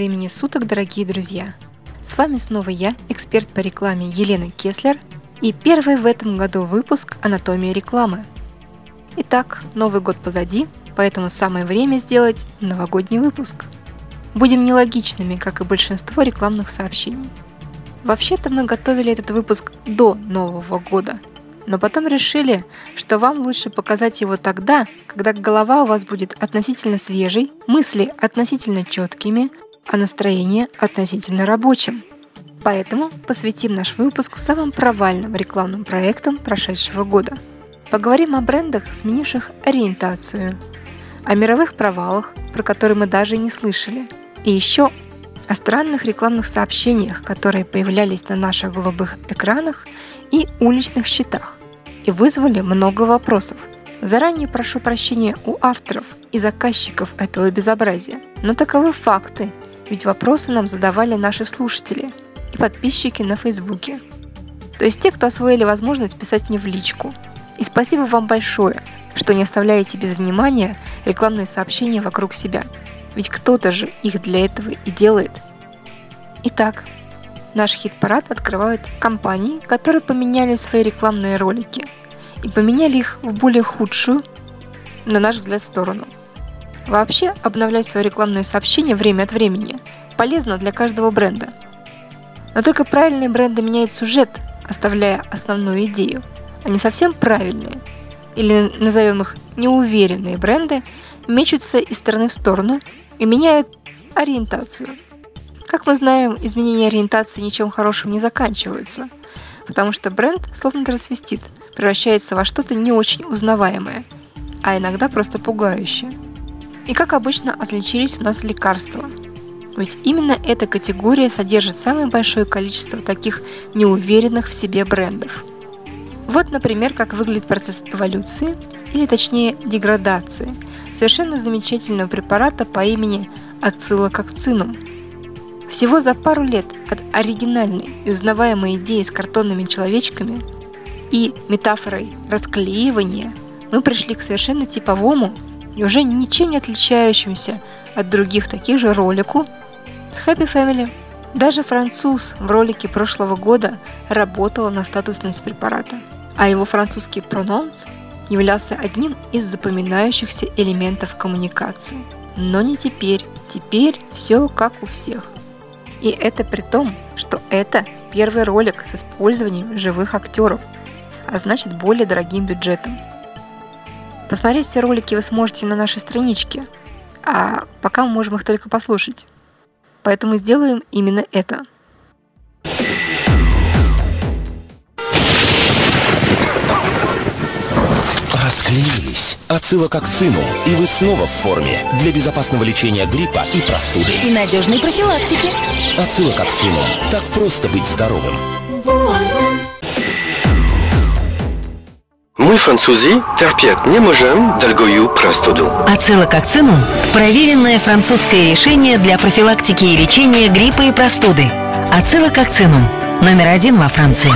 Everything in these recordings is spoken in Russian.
Времени суток, дорогие друзья! С вами снова я, эксперт по рекламе Елена Кеслер, и первый в этом году выпуск «Анатомия рекламы». Итак, Новый год позади, поэтому самое время сделать новогодний выпуск. Будем нелогичными, как и большинство рекламных сообщений. Вообще-то мы готовили этот выпуск до Нового года – но потом решили, что вам лучше показать его тогда, когда голова у вас будет относительно свежей, мысли относительно четкими, а настроение относительно рабочим. Поэтому посвятим наш выпуск самым провальным рекламным проектам прошедшего года. Поговорим о брендах, сменивших ориентацию, о мировых провалах, про которые мы даже не слышали, и еще о странных рекламных сообщениях, которые появлялись на наших голубых экранах и уличных счетах и вызвали много вопросов. Заранее прошу прощения у авторов и заказчиков этого безобразия, но таковы факты, ведь вопросы нам задавали наши слушатели и подписчики на Фейсбуке. То есть те, кто освоили возможность писать мне в личку. И спасибо вам большое, что не оставляете без внимания рекламные сообщения вокруг себя. Ведь кто-то же их для этого и делает. Итак, Наш хит-парад открывают компании, которые поменяли свои рекламные ролики и поменяли их в более худшую, на наш взгляд, сторону. Вообще, обновлять свои рекламные сообщения время от времени полезно для каждого бренда. Но только правильные бренды меняют сюжет, оставляя основную идею, а не совсем правильные, или назовем их неуверенные бренды, мечутся из стороны в сторону и меняют ориентацию – как мы знаем, изменения ориентации ничем хорошим не заканчиваются, потому что бренд словно трансвестит, превращается во что-то не очень узнаваемое, а иногда просто пугающее. И как обычно отличились у нас лекарства. Ведь именно эта категория содержит самое большое количество таких неуверенных в себе брендов. Вот, например, как выглядит процесс эволюции, или точнее деградации, совершенно замечательного препарата по имени ацилококцинум – всего за пару лет от оригинальной и узнаваемой идеи с картонными человечками и метафорой расклеивания мы пришли к совершенно типовому и уже ничем не отличающемуся от других таких же ролику с Happy Family. Даже француз в ролике прошлого года работал на статусность препарата, а его французский прононс являлся одним из запоминающихся элементов коммуникации. Но не теперь. Теперь все как у всех. И это при том, что это первый ролик с использованием живых актеров, а значит более дорогим бюджетом. Посмотреть все ролики вы сможете на нашей страничке, а пока мы можем их только послушать. Поэтому сделаем именно это – Расклеились. Ацилококцинум. И вы снова в форме. Для безопасного лечения гриппа и простуды. И надежной профилактики. Ацилококцинум. Так просто быть здоровым. Мы, французы, терпеть не можем долгую простуду. Ацилококцинум – проверенное французское решение для профилактики и лечения гриппа и простуды. Ацилококцинум – номер один во Франции.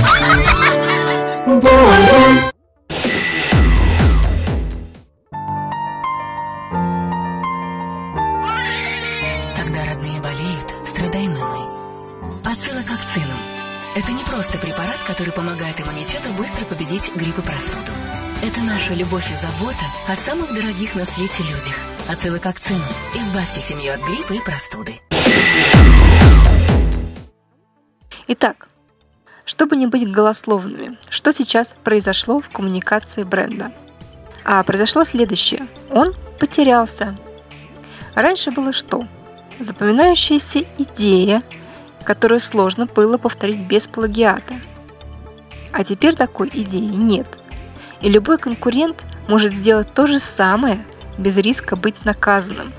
Это не просто препарат, который помогает иммунитету быстро победить грипп и простуду. Это наша любовь и забота о самых дорогих на свете людях. Ацилококцин. Избавьте семью от гриппа и простуды. Итак, чтобы не быть голословными, что сейчас произошло в коммуникации бренда? А произошло следующее. Он потерялся. Раньше было что? Запоминающаяся идея – которую сложно было повторить без плагиата. А теперь такой идеи нет. И любой конкурент может сделать то же самое без риска быть наказанным.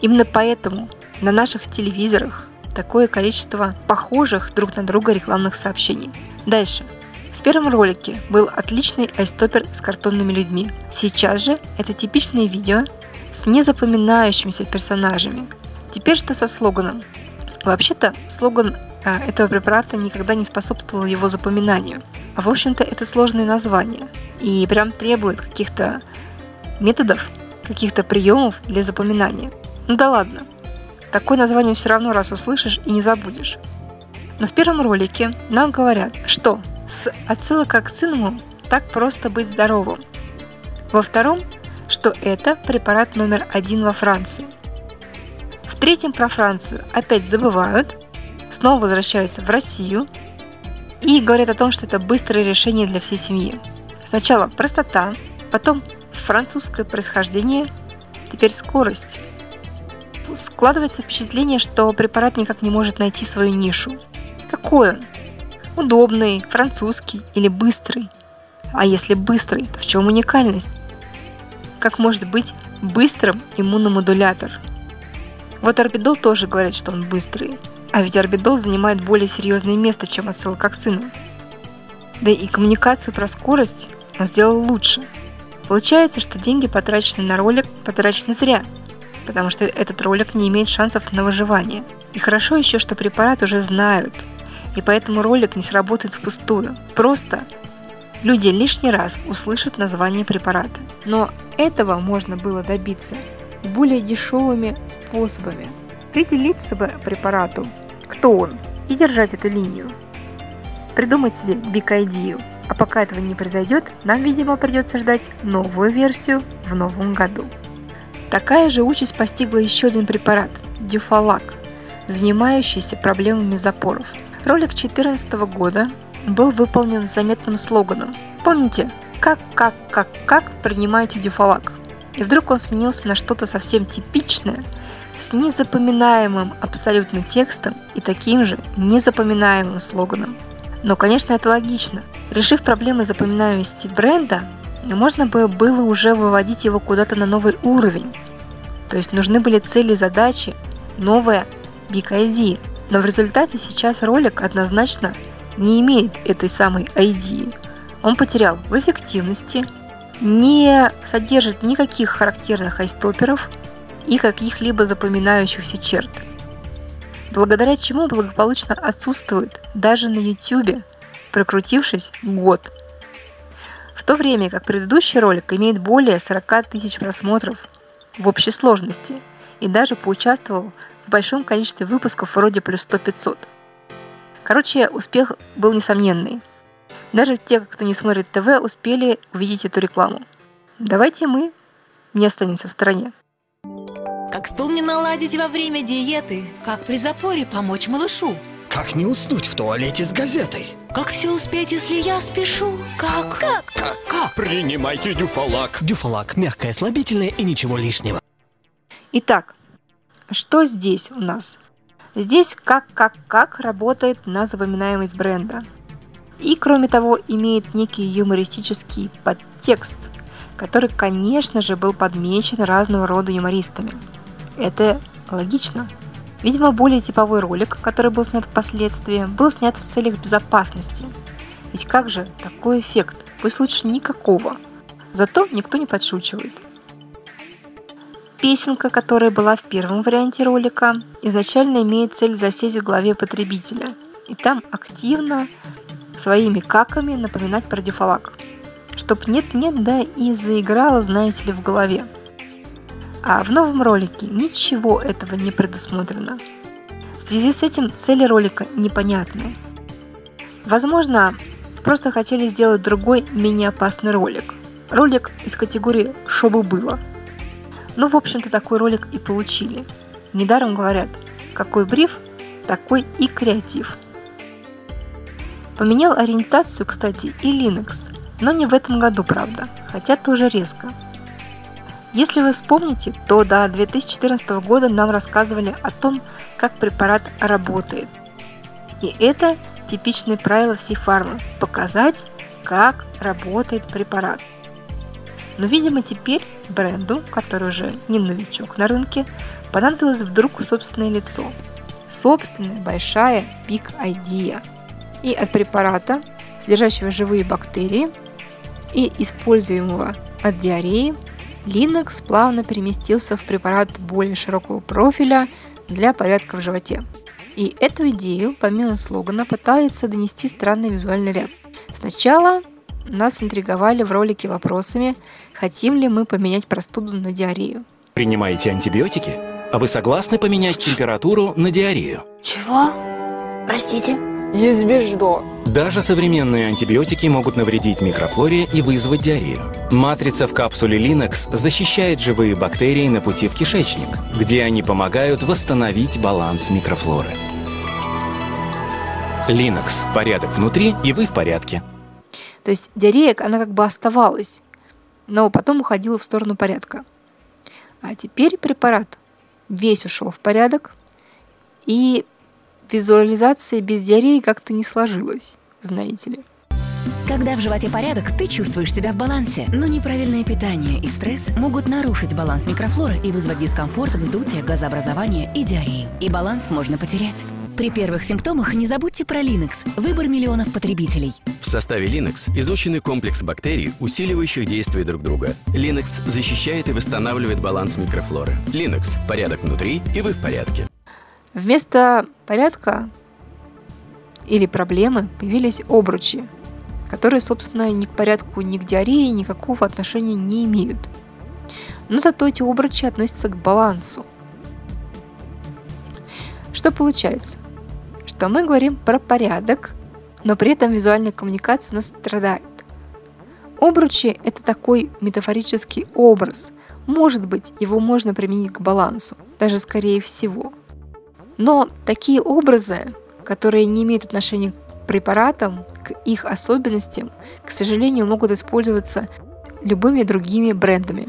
Именно поэтому на наших телевизорах такое количество похожих друг на друга рекламных сообщений. Дальше. В первом ролике был отличный айстопер с картонными людьми. Сейчас же это типичное видео с незапоминающимися персонажами. Теперь что со слоганом? Вообще-то слоган а, этого препарата никогда не способствовал его запоминанию. А в общем-то это сложное название и прям требует каких-то методов, каких-то приемов для запоминания. Ну да ладно. Такое название все равно раз услышишь и не забудешь. Но в первом ролике нам говорят, что с отсылок к цинаму так просто быть здоровым. Во втором, что это препарат номер один во Франции. Третьем про Францию опять забывают, снова возвращаются в Россию и говорят о том, что это быстрое решение для всей семьи. Сначала простота, потом французское происхождение, теперь скорость. Складывается впечатление, что препарат никак не может найти свою нишу. Какой он? Удобный, французский или быстрый? А если быстрый, то в чем уникальность? Как может быть быстрым иммуномодулятор? Вот орбидол тоже говорят, что он быстрый. А ведь орбидол занимает более серьезное место, чем ацилококцину. Да и коммуникацию про скорость он сделал лучше. Получается, что деньги, потраченные на ролик, потрачены зря, потому что этот ролик не имеет шансов на выживание. И хорошо еще, что препарат уже знают, и поэтому ролик не сработает впустую. Просто люди лишний раз услышат название препарата. Но этого можно было добиться более дешевыми способами. Определиться бы препарату, кто он, и держать эту линию. Придумать себе бик-идею. А пока этого не произойдет, нам, видимо, придется ждать новую версию в новом году. Такая же участь постигла еще один препарат – дюфалак, занимающийся проблемами запоров. Ролик 2014 года был выполнен заметным слоганом. Помните, как, как, как, как принимаете дюфалак? И вдруг он сменился на что-то совсем типичное, с незапоминаемым абсолютно текстом и таким же незапоминаемым слоганом. Но, конечно, это логично. Решив проблемы запоминаемости бренда, можно бы было уже выводить его куда-то на новый уровень. То есть нужны были цели и задачи, новая Big ID. Но в результате сейчас ролик однозначно не имеет этой самой ID. Он потерял в эффективности, не содержит никаких характерных айстоперов и каких-либо запоминающихся черт. Благодаря чему благополучно отсутствует даже на YouTube, прокрутившись год. В то время как предыдущий ролик имеет более 40 тысяч просмотров в общей сложности и даже поучаствовал в большом количестве выпусков вроде плюс 100-500. Короче, успех был несомненный. Даже те, кто не смотрит ТВ, успели увидеть эту рекламу. Давайте мы не останемся в стороне. Как стул не наладить во время диеты? Как при запоре помочь малышу? Как не уснуть в туалете с газетой? Как все успеть, если я спешу? Как? Как? Как? Как? Принимайте дюфалак. Дюфалак – мягкое, слабительное и ничего лишнего. Итак, что здесь у нас? Здесь как-как-как работает на запоминаемость бренда. И, кроме того, имеет некий юмористический подтекст, который, конечно же, был подмечен разного рода юмористами. Это логично. Видимо, более типовой ролик, который был снят впоследствии, был снят в целях безопасности. Ведь как же такой эффект? Пусть лучше никакого. Зато никто не подшучивает. Песенка, которая была в первом варианте ролика, изначально имеет цель засесть в голове потребителя. И там активно своими каками напоминать про дефалак. Чтоб нет-нет, да и заиграла, знаете ли, в голове. А в новом ролике ничего этого не предусмотрено. В связи с этим цели ролика непонятны. Возможно, просто хотели сделать другой, менее опасный ролик. Ролик из категории «Что бы было?». Ну, в общем-то, такой ролик и получили. Недаром говорят, какой бриф, такой и креатив. Поменял ориентацию, кстати, и Linux, но не в этом году, правда, хотя тоже резко. Если вы вспомните, то до 2014 года нам рассказывали о том, как препарат работает. И это типичное правило всей фармы – показать, как работает препарат. Но, видимо, теперь бренду, который уже не новичок на рынке, понадобилось вдруг собственное лицо. Собственная большая Idea. И от препарата, содержащего живые бактерии и используемого от диареи, Linux плавно переместился в препарат более широкого профиля для порядка в животе. И эту идею, помимо слогана, пытается донести странный визуальный ряд. Сначала нас интриговали в ролике вопросами, хотим ли мы поменять простуду на диарею. Принимаете антибиотики? А вы согласны поменять температуру на диарею? Чего? Простите? Избеждо. Даже современные антибиотики могут навредить микрофлоре и вызвать диарею. Матрица в капсуле Linux защищает живые бактерии на пути в кишечник, где они помогают восстановить баланс микрофлоры. Linux. Порядок внутри, и вы в порядке. То есть диарея, она как бы оставалась, но потом уходила в сторону порядка. А теперь препарат весь ушел в порядок, и визуализация без диареи как-то не сложилась, знаете ли. Когда в животе порядок, ты чувствуешь себя в балансе. Но неправильное питание и стресс могут нарушить баланс микрофлоры и вызвать дискомфорт, вздутие, газообразование и диарею. И баланс можно потерять. При первых симптомах не забудьте про Linux – выбор миллионов потребителей. В составе Linux изученный комплекс бактерий, усиливающих действия друг друга. Linux защищает и восстанавливает баланс микрофлоры. Linux – порядок внутри, и вы в порядке. Вместо порядка или проблемы появились обручи, которые, собственно, ни к порядку, ни к диарее никакого отношения не имеют. Но зато эти обручи относятся к балансу. Что получается? Что мы говорим про порядок, но при этом визуальная коммуникация у нас страдает. Обручи – это такой метафорический образ. Может быть, его можно применить к балансу, даже скорее всего. Но такие образы, которые не имеют отношения к препаратам, к их особенностям, к сожалению, могут использоваться любыми другими брендами.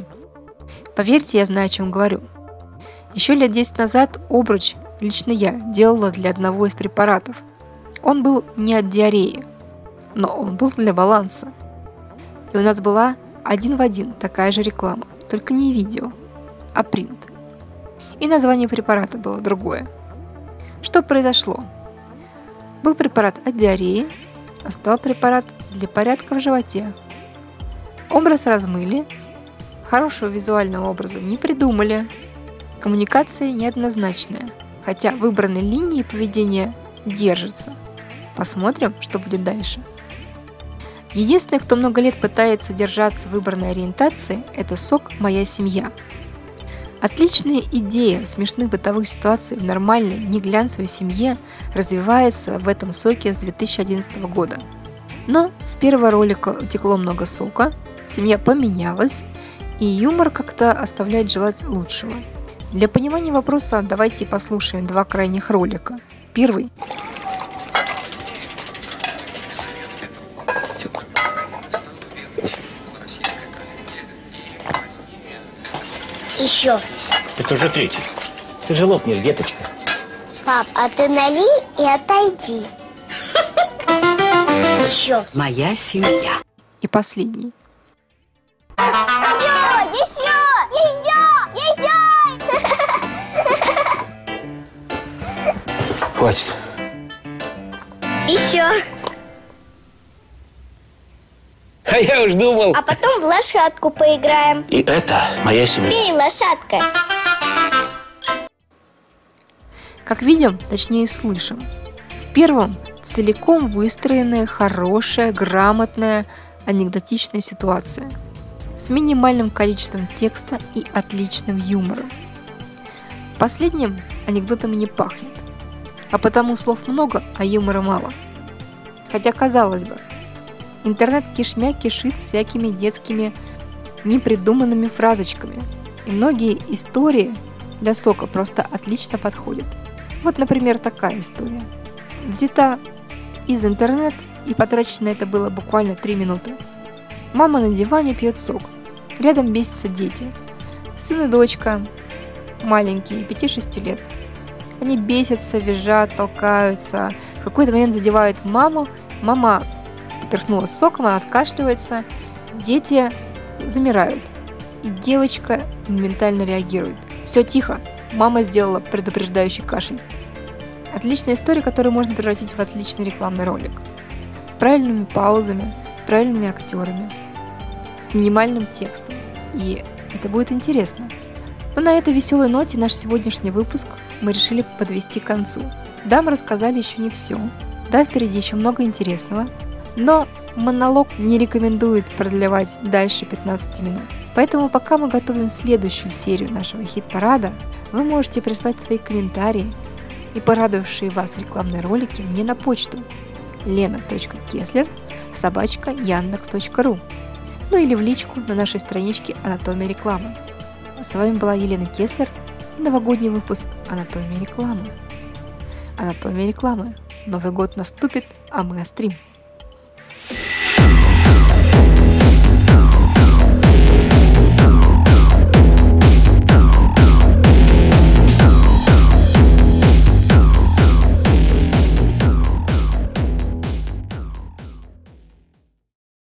Поверьте, я знаю, о чем говорю. Еще лет 10 назад обруч лично я делала для одного из препаратов. Он был не от диареи, но он был для баланса. И у нас была один в один такая же реклама, только не видео, а принт. И название препарата было другое. Что произошло? Был препарат от диареи, а стал препарат для порядка в животе. Образ размыли, хорошего визуального образа не придумали, коммуникация неоднозначная, хотя выбранной линии поведения держится. Посмотрим, что будет дальше. Единственный, кто много лет пытается держаться выбранной ориентации, это сок «Моя семья». Отличная идея смешных бытовых ситуаций в нормальной, не глянцевой семье развивается в этом соке с 2011 года. Но с первого ролика утекло много сока, семья поменялась, и юмор как-то оставляет желать лучшего. Для понимания вопроса давайте послушаем два крайних ролика. Первый Еще. Это уже третий. Ты же лопнешь, деточка. Пап, а ты налей и отойди. Еще. Моя семья. И последний. Еще, еще, еще, еще. Хватит. Еще. А я уж думал. А потом в лошадку поиграем. И это моя семья. Бей, лошадка. Как видим, точнее слышим. В первом целиком выстроенная, хорошая, грамотная, анекдотичная ситуация с минимальным количеством текста и отличным юмором. В последнем анекдотами не пахнет, а потому слов много, а юмора мало. Хотя, казалось бы, интернет кишмя кишит всякими детскими непридуманными фразочками, и многие истории для сока просто отлично подходят. Вот, например, такая история. Взята из интернета, и потрачено это было буквально 3 минуты. Мама на диване пьет сок. Рядом бесятся дети. Сын и дочка, маленькие, 5-6 лет. Они бесятся, визжат, толкаются. В какой-то момент задевают маму. Мама поперхнулась соком, она откашливается. Дети замирают. И девочка моментально реагирует. Все тихо. Мама сделала предупреждающий кашель. Отличная история, которую можно превратить в отличный рекламный ролик. С правильными паузами, с правильными актерами, с минимальным текстом. И это будет интересно. Но на этой веселой ноте наш сегодняшний выпуск мы решили подвести к концу. Да, мы рассказали еще не все. Да, впереди еще много интересного. Но монолог не рекомендует продлевать дальше 15 минут. Поэтому пока мы готовим следующую серию нашего хит-парада, вы можете прислать свои комментарии и порадовавшие вас рекламные ролики мне на почту lena.kessler собачка яндекс.ру ну или в личку на нашей страничке «Анатомия рекламы». С вами была Елена Кеслер и новогодний выпуск «Анатомия рекламы». «Анатомия рекламы». Новый год наступит, а мы острим.